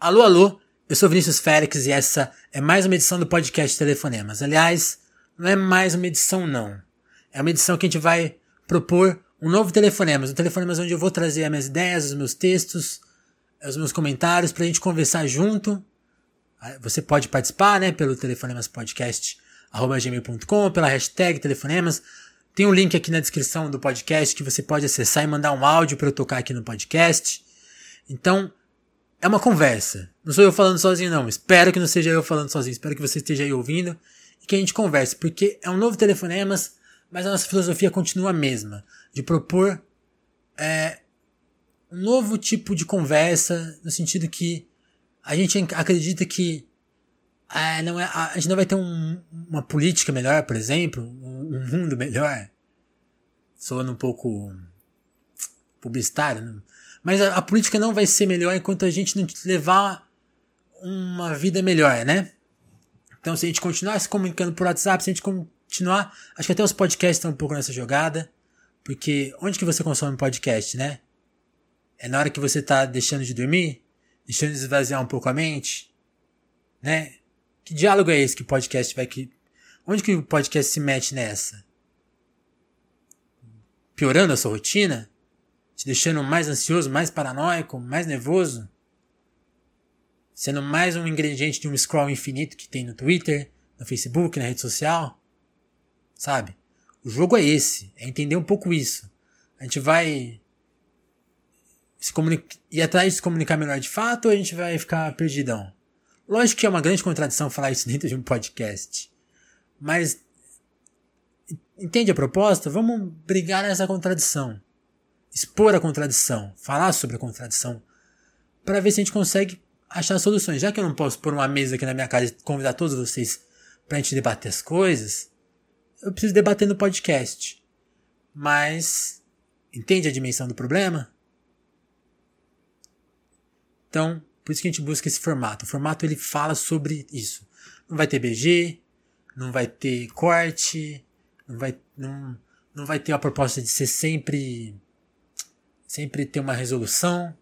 Alô, alô, eu sou Vinícius Félix e essa é mais uma edição do podcast Telefonemas. Aliás, não é mais uma edição não. É uma edição que a gente vai propor um novo Telefonemas. Um Telefonemas onde eu vou trazer as minhas ideias, os meus textos, os meus comentários pra gente conversar junto. Você pode participar, né, pelo Telefonemas Podcast gmail.com, pela hashtag Telefonemas. Tem um link aqui na descrição do podcast que você pode acessar e mandar um áudio para eu tocar aqui no podcast. Então, é uma conversa. Não sou eu falando sozinho, não. Espero que não seja eu falando sozinho. Espero que você esteja aí ouvindo e que a gente converse, porque é um novo telefonemas, mas a nossa filosofia continua a mesma, de propor é, um novo tipo de conversa, no sentido que a gente acredita que é, não é, a gente não vai ter um, uma política melhor, por exemplo, um, um mundo melhor. Soando um pouco publicitário, né? Mas a, a, política não vai ser melhor enquanto a gente não levar uma vida melhor, né? Então, se a gente continuar se comunicando por WhatsApp, se a gente continuar. Acho que até os podcasts estão um pouco nessa jogada. Porque onde que você consome podcast, né? É na hora que você tá deixando de dormir? Deixando de esvaziar um pouco a mente? Né? Que diálogo é esse que o podcast vai que. Onde que o podcast se mete nessa? Piorando a sua rotina? Te deixando mais ansioso, mais paranoico, mais nervoso, sendo mais um ingrediente de um scroll infinito que tem no Twitter, no Facebook, na rede social, sabe? O jogo é esse, é entender um pouco isso. A gente vai se ir atrás de se comunicar melhor de fato ou a gente vai ficar perdidão? Lógico que é uma grande contradição falar isso dentro de um podcast. Mas entende a proposta? Vamos brigar nessa contradição expor a contradição, falar sobre a contradição, para ver se a gente consegue achar soluções. Já que eu não posso pôr uma mesa aqui na minha casa e convidar todos vocês para a gente debater as coisas, eu preciso debater no podcast. Mas entende a dimensão do problema? Então, por isso que a gente busca esse formato. O formato ele fala sobre isso. Não vai ter BG, não vai ter corte, não vai não, não vai ter a proposta de ser sempre sempre ter uma resolução.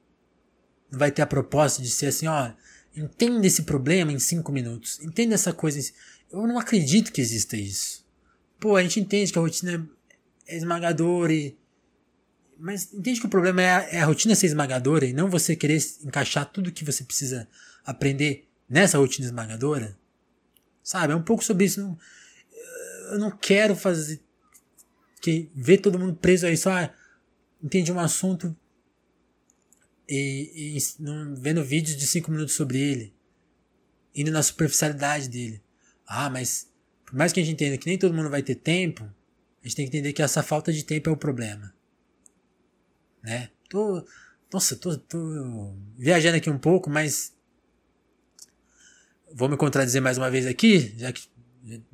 Vai ter a proposta de ser assim, ó, entenda esse problema em cinco minutos. Entenda essa coisa. Eu não acredito que exista isso. Pô, a gente entende que a rotina é esmagadora e. Mas entende que o problema é a, é a rotina ser esmagadora e não você querer encaixar tudo que você precisa aprender nessa rotina esmagadora? Sabe? É um pouco sobre isso. Não, eu não quero fazer. Que, ver todo mundo preso a isso. Ah, entendi um assunto e, e vendo vídeos de 5 minutos sobre ele, indo na superficialidade dele. Ah, mas por mais que a gente entenda que nem todo mundo vai ter tempo, a gente tem que entender que essa falta de tempo é o problema. Né? Tô, nossa, tô, tô viajando aqui um pouco, mas vou me contradizer mais uma vez aqui, já que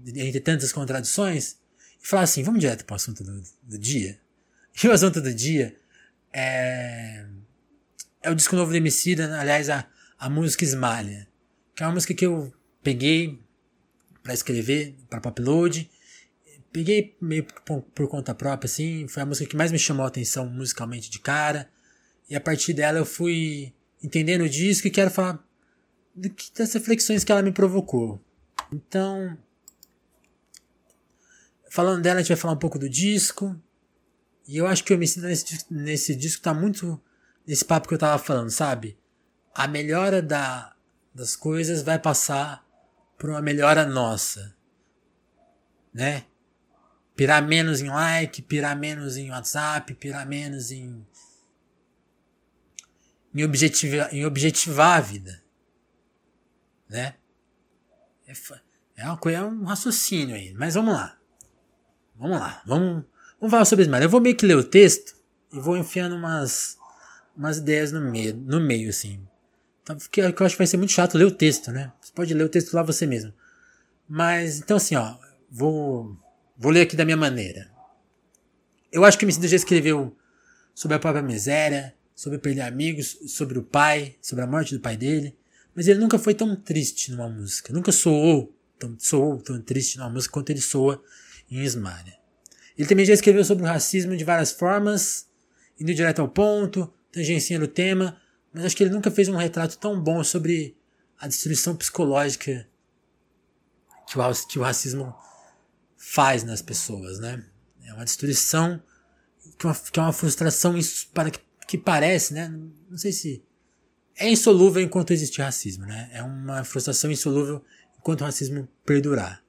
entre tantas contradições, e falar assim, vamos direto para o assunto do, do dia. E o assunto do dia é, é o disco novo do Emicida, né? aliás, a, a música Esmalha, que é uma música que eu peguei para escrever, para upload. Peguei meio por, por, conta própria, assim, foi a música que mais me chamou a atenção musicalmente de cara. E a partir dela eu fui entendendo o disco e quero falar das reflexões que ela me provocou. Então, falando dela, a gente vai falar um pouco do disco, e eu acho que o Homicida nesse, nesse disco tá muito nesse papo que eu tava falando, sabe? A melhora da, das coisas vai passar por uma melhora nossa. Né? Pirar menos em like, pirar menos em WhatsApp, pirar menos em. em objetivar, em objetivar a vida. Né? É, é, uma coisa, é um raciocínio aí. Mas vamos lá. Vamos lá. Vamos Vamos falar sobre Ismael. Eu vou meio que ler o texto e vou enfiando umas, umas ideias no meio, no meio, assim. Então, porque eu acho que vai ser muito chato ler o texto, né? Você pode ler o texto lá você mesmo. Mas, então assim, ó, vou, vou ler aqui da minha maneira. Eu acho que o Emicida já escreveu sobre a própria miséria, sobre perder amigos, sobre o pai, sobre a morte do pai dele. Mas ele nunca foi tão triste numa música. Nunca soou tão, soou tão triste numa música quanto ele soa em Ismária. Ele também já escreveu sobre o racismo de várias formas, indo direto ao ponto, tangenciando o tema, mas acho que ele nunca fez um retrato tão bom sobre a destruição psicológica que o, que o racismo faz nas pessoas, né? É uma destruição que é uma, que é uma frustração para que, que parece, né? Não sei se é insolúvel enquanto existe racismo, né? É uma frustração insolúvel enquanto o racismo perdurar.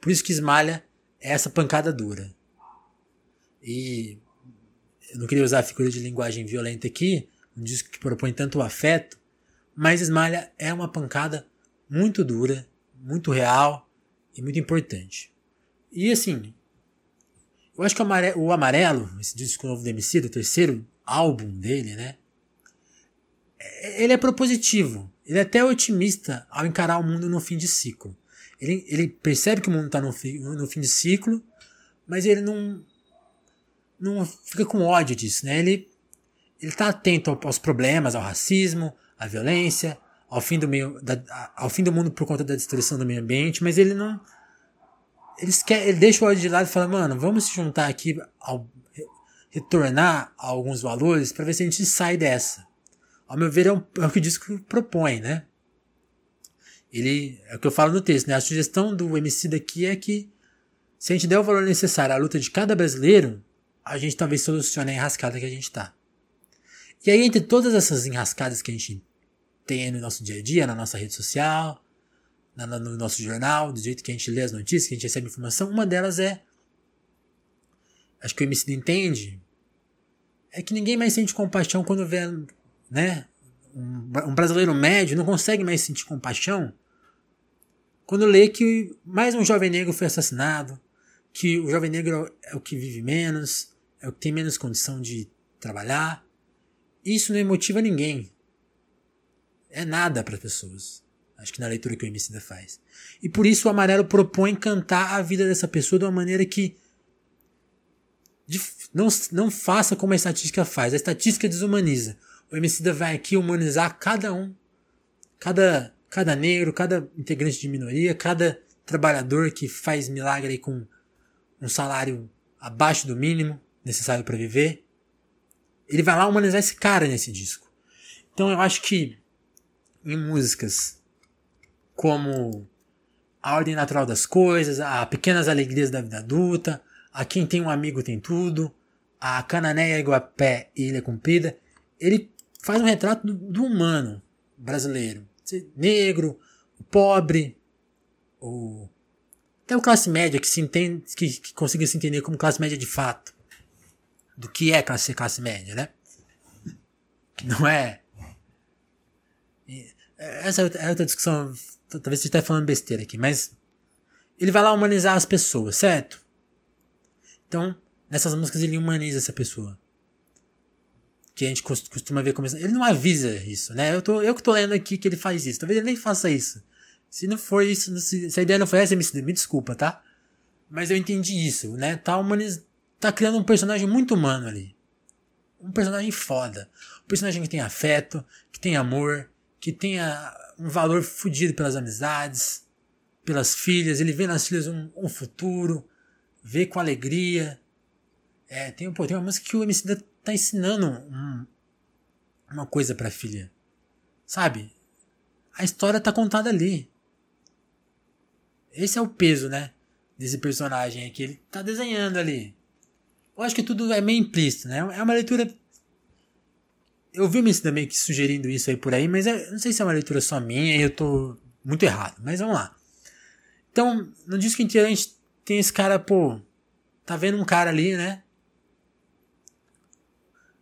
Por isso que esmalha é essa pancada dura. E eu não queria usar a figura de linguagem violenta aqui, um disco que propõe tanto afeto, mas esmalha é uma pancada muito dura, muito real e muito importante. E assim, eu acho que o Amarelo, esse disco novo do MC, o terceiro álbum dele, né? Ele é propositivo. Ele é até otimista ao encarar o mundo no fim de ciclo. Ele, ele percebe que o mundo está no, fi, no fim de ciclo, mas ele não, não fica com ódio disso, né? Ele, ele tá atento aos problemas, ao racismo, à violência, ao fim do meio, da, ao fim do mundo por conta da destruição do meio ambiente, mas ele não, eles quer, ele deixa o ódio de lado e fala, mano, vamos se juntar aqui ao retornar a alguns valores para ver se a gente sai dessa. Ao meu ver, é, um, é o que o disco propõe, né? Ele, é o que eu falo no texto, né? A sugestão do MC daqui é que se a gente der o valor necessário à luta de cada brasileiro, a gente talvez solucione a enrascada que a gente tá. E aí, entre todas essas enrascadas que a gente tem no nosso dia a dia, na nossa rede social, no nosso jornal, do jeito que a gente lê as notícias, que a gente recebe informação, uma delas é. Acho que o MC entende. É que ninguém mais sente compaixão quando vê, né? Um, um brasileiro médio não consegue mais sentir compaixão quando lê que mais um jovem negro foi assassinado, que o jovem negro é o que vive menos, é o que tem menos condição de trabalhar. Isso não emotiva ninguém. É nada para as pessoas. Acho que na leitura que o Emicida faz. E por isso o Amarelo propõe cantar a vida dessa pessoa de uma maneira que não, não faça como a estatística faz. A estatística desumaniza. O Emicida vai aqui humanizar cada um. Cada, cada negro, cada integrante de minoria, cada trabalhador que faz milagre com um salário abaixo do mínimo necessário para viver. Ele vai lá humanizar esse cara nesse disco. Então eu acho que em músicas como a ordem natural das coisas, a pequenas alegrias da vida adulta, a quem tem um amigo tem tudo, a Cananéia, Iguapé e Ilha Comprida, ele faz um retrato do, do humano brasileiro. Negro, pobre, o até o classe média que se entende, que, que consiga se entender como classe média de fato. Do que é classe, classe média, né? Que não é. Essa é outra discussão Talvez você esteja falando besteira aqui, mas ele vai lá humanizar as pessoas, certo? Então, nessas músicas ele humaniza essa pessoa. Que a gente costuma ver como. Ele não avisa isso, né? Eu, tô, eu que tô lendo aqui que ele faz isso. Talvez ele nem faça isso. Se não for isso, se, se a ideia não foi essa, me, me desculpa, tá? Mas eu entendi isso, né? Tá, humaniz, tá criando um personagem muito humano ali. Um personagem foda. Um personagem que tem afeto, que tem amor, que tenha um valor fodido pelas amizades, pelas filhas. Ele vê nas filhas um, um futuro, vê com alegria. É, tem, pô, tem uma música que o MC tá ensinando um, uma coisa pra filha. Sabe? A história tá contada ali. Esse é o peso, né? Desse personagem aqui. Ele tá desenhando ali. Eu acho que tudo é meio implícito, né? É uma leitura eu vi me também que sugerindo isso aí por aí, mas é, não sei se é uma leitura só minha e eu tô muito errado. Mas vamos lá. Então, no disco inteiro a gente tem esse cara, pô, tá vendo um cara ali, né?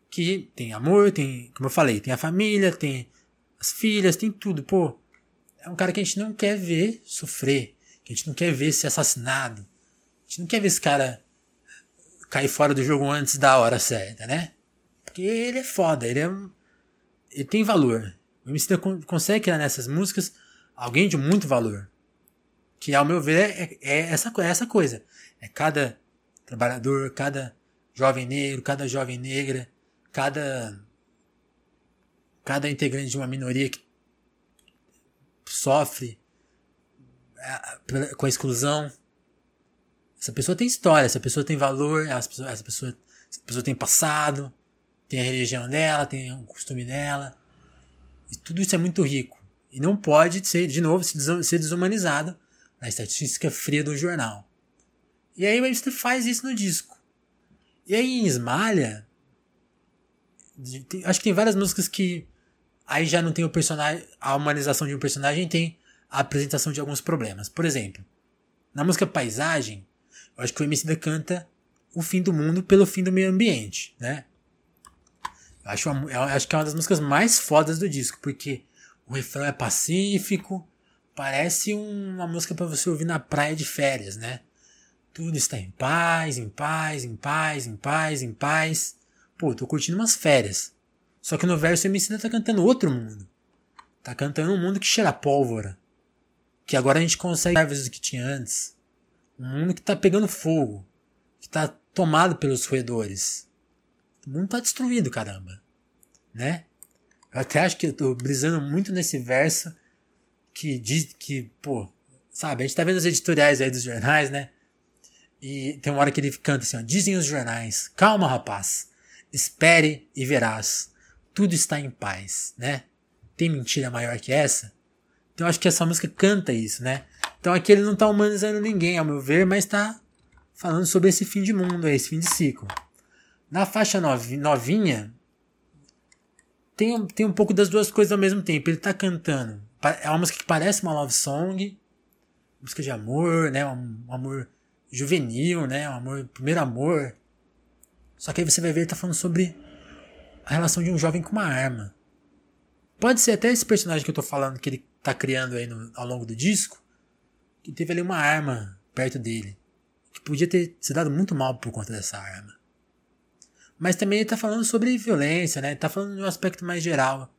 Que tem amor, tem, como eu falei, tem a família, tem as filhas, tem tudo, pô. É um cara que a gente não quer ver sofrer, que a gente não quer ver ser assassinado. A gente não quer ver esse cara cair fora do jogo antes da hora certa, né? Porque ele é foda, ele é um, ele tem valor. O MC consegue criar nessas músicas alguém de muito valor. Que, ao meu ver, é, é, essa, é essa coisa. É cada trabalhador, cada jovem negro, cada jovem negra, cada cada integrante de uma minoria que sofre é, com a exclusão. Essa pessoa tem história, essa pessoa tem valor, essa pessoa, essa pessoa, essa pessoa tem passado tem a religião dela, tem o costume dela. E tudo isso é muito rico. E não pode ser, de novo, ser desumanizado na estatística fria do jornal. E aí o Webster faz isso no disco. E aí em Esmalha, acho que tem várias músicas que aí já não tem o personagem, a humanização de um personagem tem a apresentação de alguns problemas. Por exemplo, na música Paisagem, eu acho que o MC canta o fim do mundo pelo fim do meio ambiente, né? Eu acho, uma, eu acho que é uma das músicas mais fodas do disco, porque o refrão é pacífico, parece uma música para você ouvir na praia de férias, né? Tudo está em paz, em paz, em paz, em paz, em paz. Pô, tô curtindo umas férias. Só que no verso o MC tá cantando outro mundo. Tá cantando um mundo que cheira pólvora. Que agora a gente consegue mais do que tinha antes. Um mundo que tá pegando fogo. Que tá tomado pelos roedores. O mundo tá destruído, caramba. Né? Eu até acho que eu tô brisando muito nesse verso que diz que, pô, sabe, a gente tá vendo os editoriais aí dos jornais, né? E tem uma hora que ele canta assim, ó, dizem os jornais, calma rapaz, espere e verás, tudo está em paz, né? Tem mentira maior que essa? Então eu acho que essa música canta isso, né? Então aqui ele não tá humanizando ninguém, ao meu ver, mas tá falando sobre esse fim de mundo, esse fim de ciclo. Na faixa novinha, tem, tem um pouco das duas coisas ao mesmo tempo. Ele tá cantando. É uma música que parece uma love song, música de amor, né? Um, um amor juvenil, né? Um amor, primeiro amor. Só que aí você vai ver ele tá falando sobre a relação de um jovem com uma arma. Pode ser até esse personagem que eu tô falando que ele tá criando aí no, ao longo do disco, que teve ali uma arma perto dele, que podia ter se dado muito mal por conta dessa arma. Mas também ele tá falando sobre violência, né? Ele tá falando de um aspecto mais geral.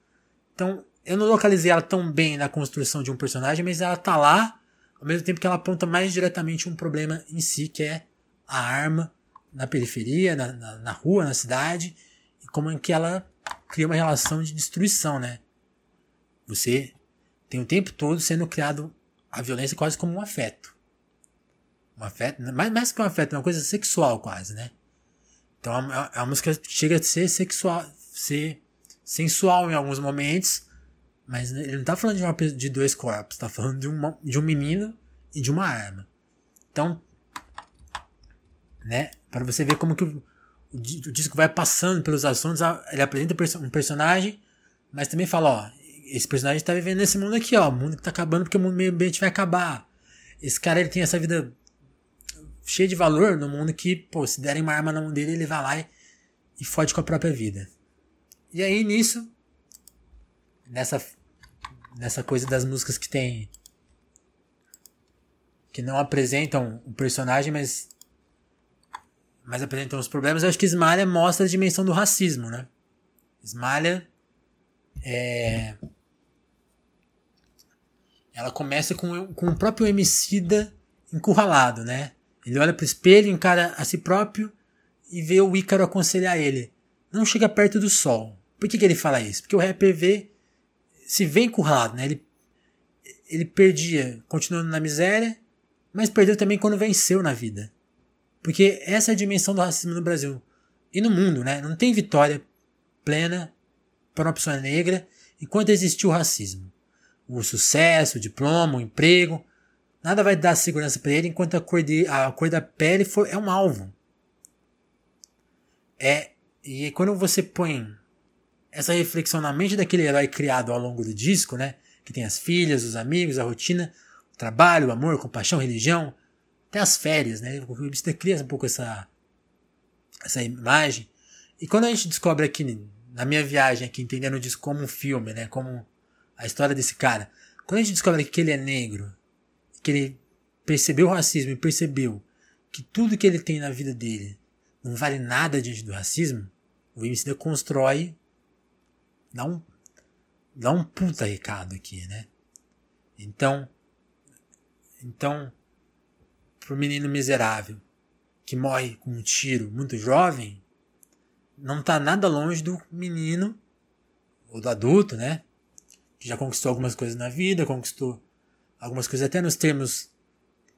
Então, eu não localizei ela tão bem na construção de um personagem, mas ela tá lá, ao mesmo tempo que ela aponta mais diretamente um problema em si, que é a arma na periferia, na, na, na rua, na cidade, e como é que ela cria uma relação de destruição, né? Você tem o tempo todo sendo criado a violência quase como um afeto. Um afeto, mais, mais que um afeto, é uma coisa sexual quase, né? Então a, a, a música chega a ser sexual, ser sensual em alguns momentos, mas ele não tá falando de, uma, de dois corpos, tá falando de, uma, de um menino e de uma arma. Então, né, para você ver como que o, o, o, disco vai passando pelos assuntos, ele apresenta um personagem, mas também fala, ó, esse personagem tá vivendo nesse mundo aqui, ó, o mundo que tá acabando porque o meio ambiente vai acabar. Esse cara, ele tem essa vida cheia de valor no mundo que, pô, se derem uma arma na mão dele, ele vai lá e, e fode com a própria vida. E aí, nisso, nessa, nessa coisa das músicas que tem. que não apresentam o personagem, mas. mas apresentam os problemas, eu acho que Smalha mostra a dimensão do racismo, né? Smalha. É. Ela começa com, com o próprio Emicida encurralado, né? Ele olha pro espelho, encara a si próprio e vê o Ícaro aconselhar ele. Não chega perto do sol. Por que, que ele fala isso? Porque o rapper vê se vê encurralado, né? Ele, ele perdia continuando na miséria, mas perdeu também quando venceu na vida. Porque essa é a dimensão do racismo no Brasil e no mundo, né? Não tem vitória plena para uma pessoa negra enquanto existiu o racismo. O sucesso, o diploma, o emprego, nada vai dar segurança para ele enquanto a cor, de, a cor da pele for, é um alvo. É, e quando você põe essa reflexão na mente daquele herói criado ao longo do disco, né? Que tem as filhas, os amigos, a rotina, o trabalho, o amor, compaixão, religião, até as férias, né? O cria um pouco essa, essa imagem. E quando a gente descobre aqui, na minha viagem aqui, entendendo o disco como um filme, né? Como a história desse cara. Quando a gente descobre que ele é negro, que ele percebeu o racismo e percebeu que tudo que ele tem na vida dele não vale nada diante do racismo, o MC constrói dá um, dá um puta recado aqui, né? Então, então, pro menino miserável que morre com um tiro muito jovem, não tá nada longe do menino ou do adulto, né? Que já conquistou algumas coisas na vida, conquistou algumas coisas até nos termos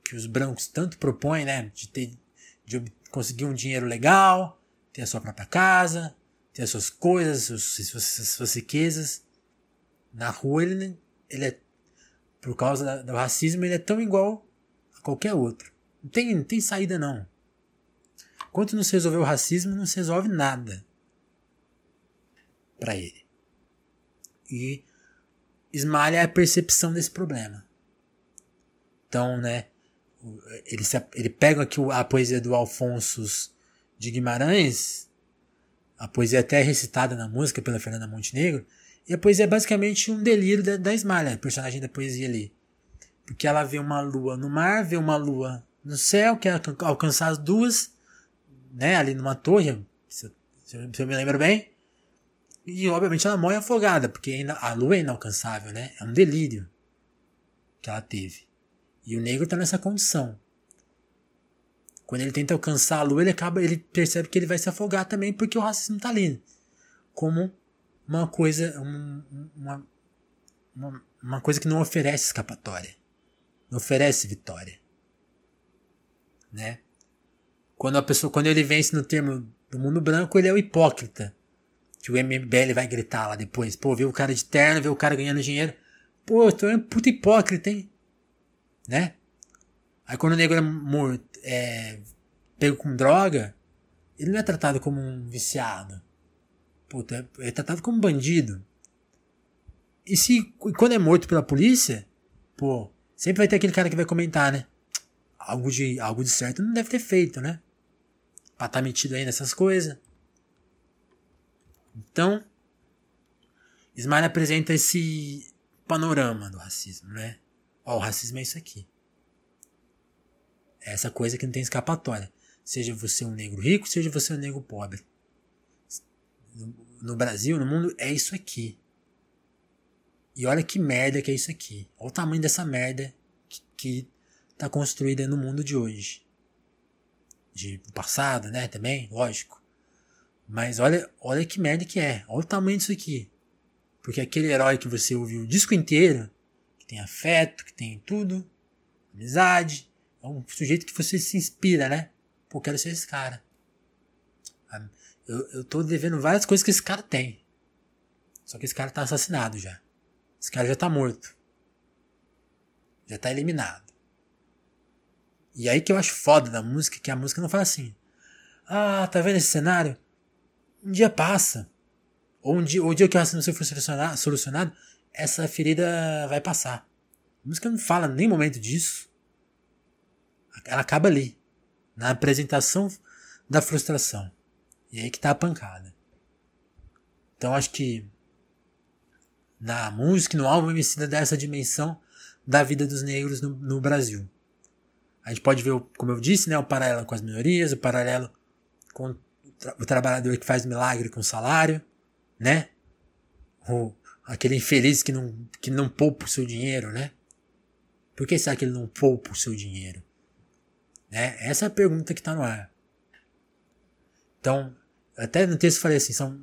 que os brancos tanto propõem, né? De ter, de conseguir um dinheiro legal, ter a sua própria casa, ter as suas coisas, as suas, as suas riquezas. Na rua ele, ele é, por causa do racismo, ele é tão igual a qualquer outro. Não tem, não tem saída não. Enquanto não se resolver o racismo, não se resolve nada para ele. E esmalha a percepção desse problema. Então, né, ele, se, ele pega aqui a poesia do Alfonso de Guimarães, a poesia até recitada na música pela Fernanda Montenegro, e a poesia é basicamente um delírio da, da Esmalha, personagem da poesia ali. Porque ela vê uma lua no mar, vê uma lua no céu, quer alcançar as duas, né, ali numa torre, se eu, se eu me lembro bem, e obviamente ela morre afogada, porque a lua é inalcançável, né? É um delírio que ela teve. E o negro está nessa condição. Quando ele tenta alcançar a lua, ele acaba, ele percebe que ele vai se afogar também, porque o racismo está ali. Como uma coisa, uma, uma, uma coisa que não oferece escapatória. Não oferece vitória. Né? Quando a pessoa, quando ele vence no termo do mundo branco, ele é o hipócrita que o MBL vai gritar lá depois. Pô, vê o cara de terno, vê o cara ganhando dinheiro. Pô, tu é um puta hipócrita, hein? Né? Aí quando o negro é morto, é pego com droga, ele não é tratado como um viciado. Puta, é, é tratado como um bandido. E se quando é morto pela polícia, pô, sempre vai ter aquele cara que vai comentar, né? Algo de, algo de certo não deve ter feito, né? Pra estar tá metido aí nessas coisas. Então, Smile apresenta esse panorama do racismo, né? Ó, o racismo é isso aqui. É essa coisa que não tem escapatória. Seja você um negro rico, seja você um negro pobre. No, no Brasil, no mundo, é isso aqui. E olha que merda que é isso aqui. Olha o tamanho dessa merda que, que tá construída no mundo de hoje. De passado, né? Também, lógico. Mas olha, olha que merda que é. Olha o tamanho disso aqui. Porque aquele herói que você ouviu o disco inteiro, que tem afeto, que tem tudo, amizade, é um sujeito que você se inspira, né? Pô, quero ser esse cara. Eu, eu tô devendo várias coisas que esse cara tem. Só que esse cara tá assassinado já. Esse cara já tá morto. Já tá eliminado. E aí que eu acho foda da música, que a música não fala assim. Ah, tá vendo esse cenário? Um dia passa. Ou um dia, ou o dia que o racismo for solucionado, essa ferida vai passar. A música não fala nem momento disso. Ela acaba ali. Na apresentação da frustração. E aí que tá a pancada. Então acho que na música, no álbum, Emicida dá essa dimensão da vida dos negros no, no Brasil. A gente pode ver, como eu disse, né, o paralelo com as minorias, o paralelo com o trabalhador que faz milagre com salário, né? O, aquele infeliz que não, que não poupa o seu dinheiro, né? Por que será que ele não poupa o seu dinheiro? Né? Essa é a pergunta que está no ar. Então, até no texto eu falei assim, são,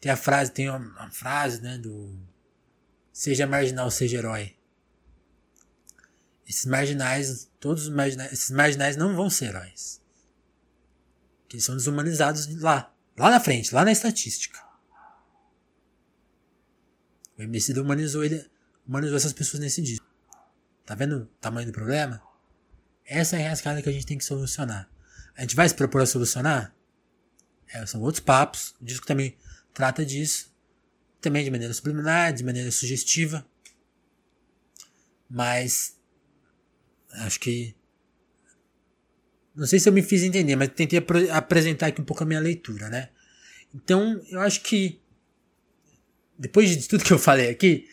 tem a frase, tem uma, uma frase, né, do seja marginal, seja herói. Esses marginais, todos os marginais, esses marginais não vão ser heróis. Que eles são desumanizados lá. Lá na frente, lá na estatística. O MBC humanizou ele, humanizou essas pessoas nesse disco. Tá vendo o tamanho do problema? Essa é a escada que a gente tem que solucionar. A gente vai se propor a solucionar? É, são outros papos. O disco também trata disso. Também de maneira subliminar, de maneira sugestiva. Mas acho que não sei se eu me fiz entender, mas tentei ap apresentar aqui um pouco a minha leitura, né? Então, eu acho que depois de tudo que eu falei aqui,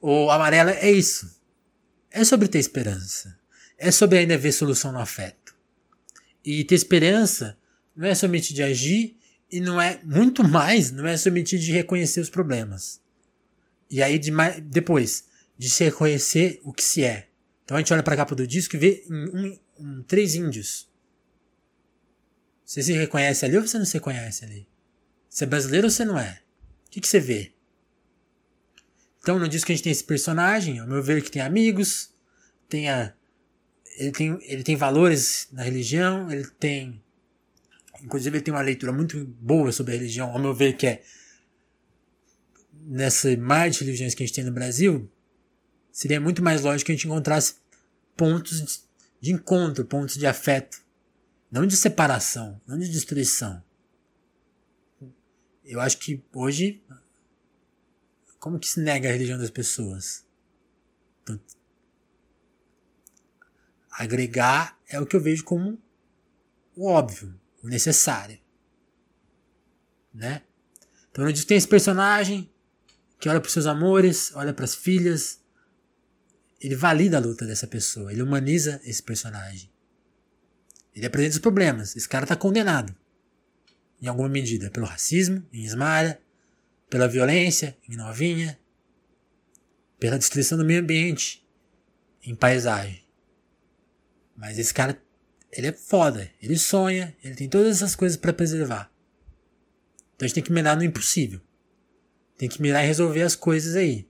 o amarelo é isso. É sobre ter esperança. É sobre ainda ver solução no afeto. E ter esperança não é somente de agir e não é muito mais, não é somente de reconhecer os problemas. E aí de depois de se reconhecer o que se é. Então a gente olha para a capa do disco e vê um, um, um, três índios você se reconhece ali ou você não se reconhece ali? Você é brasileiro ou você não é? O que, que você vê? Então, não diz que a gente tem esse personagem, ao meu ver, que tem amigos, tem a, ele, tem, ele tem valores na religião, ele tem. Inclusive, ele tem uma leitura muito boa sobre a religião, ao meu ver, que é. nessa mar de religiões que a gente tem no Brasil, seria muito mais lógico que a gente encontrasse pontos de encontro, pontos de afeto, não de separação, não de destruição. Eu acho que hoje como que se nega a religião das pessoas? Então, agregar é o que eu vejo como o óbvio, o necessário. Né? Então onde tem esse personagem que olha para seus amores, olha para as filhas, ele valida a luta dessa pessoa, ele humaniza esse personagem. Ele apresenta os problemas. Esse cara tá condenado. Em alguma medida. Pelo racismo, em Ismara, pela violência, em Novinha, pela destruição do meio ambiente, em paisagem. Mas esse cara, ele é foda. Ele sonha, ele tem todas essas coisas para preservar. Então a gente tem que mirar no impossível. Tem que mirar e resolver as coisas aí.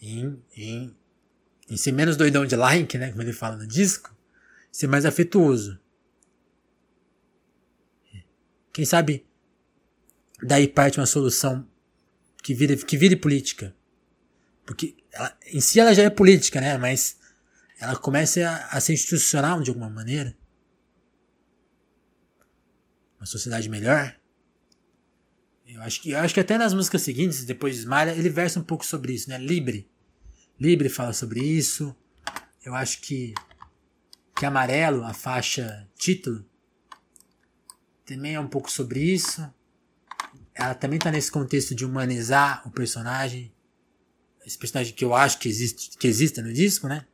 Em, em, em ser menos doidão de like, né? Como ele fala no disco. Ser mais afetuoso. Quem sabe daí parte uma solução que vire, que vire política. Porque ela, em si ela já é política, né? Mas ela começa a, a ser institucional de alguma maneira. Uma sociedade melhor. Eu acho que, eu acho que até nas músicas seguintes, depois de Esmalha, ele versa um pouco sobre isso, né? Libre. Libre fala sobre isso. Eu acho que, que Amarelo, a faixa título, também é um pouco sobre isso. Ela também tá nesse contexto de humanizar o personagem. Esse personagem que eu acho que existe, que existe no disco, né?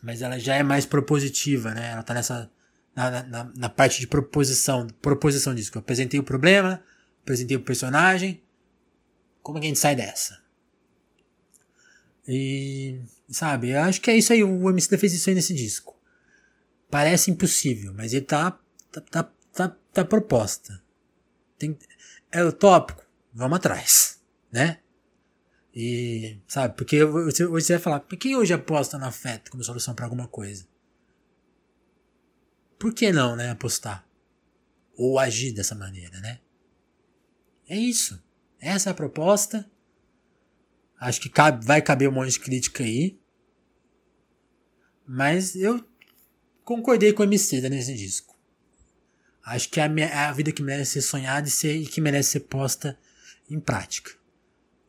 Mas ela já é mais propositiva, né? Ela tá nessa. Na, na, na parte de proposição. Proposição disso. Eu apresentei o problema, apresentei o personagem. Como é que a gente sai dessa? E. Sabe, eu acho que é isso aí. O MC fez isso aí nesse disco. Parece impossível, mas ele tá, tá, tá, tá proposta. Tem, é utópico? Vamos atrás, né? E, sabe, porque hoje você vai falar, por que hoje aposta no afeto como solução para alguma coisa? Por que não, né, apostar? Ou agir dessa maneira, né? É isso. Essa é a proposta. Acho que cabe, vai caber um monte de crítica aí. Mas eu concordei com a MC nesse disco. Acho que é é a vida que merece ser sonhada e, ser, e que merece ser posta em prática.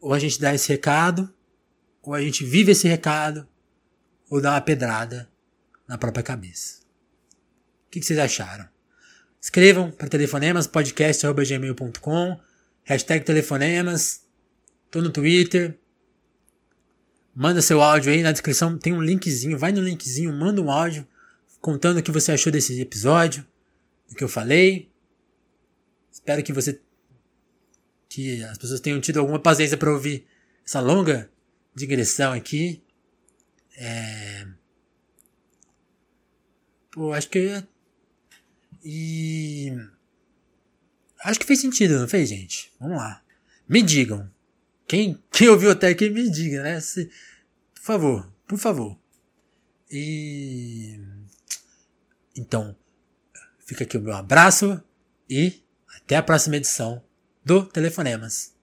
Ou a gente dá esse recado, ou a gente vive esse recado, ou dá uma pedrada na própria cabeça. O que, que vocês acharam? Escrevam para telefonemas podcast.gmail.com Hashtag telefonemas. Tô no Twitter. Manda seu áudio aí na descrição. Tem um linkzinho. Vai no linkzinho, manda um áudio contando o que você achou desse episódio. Do que eu falei. Espero que você. Que as pessoas tenham tido alguma paciência para ouvir essa longa digressão aqui. É. Pô, acho que. E. Acho que fez sentido, não fez, gente? Vamos lá. Me digam. Quem, quem ouviu até aqui, me diga, né? Se, por favor, por favor. E. Então, fica aqui o meu abraço e até a próxima edição do Telefonemas.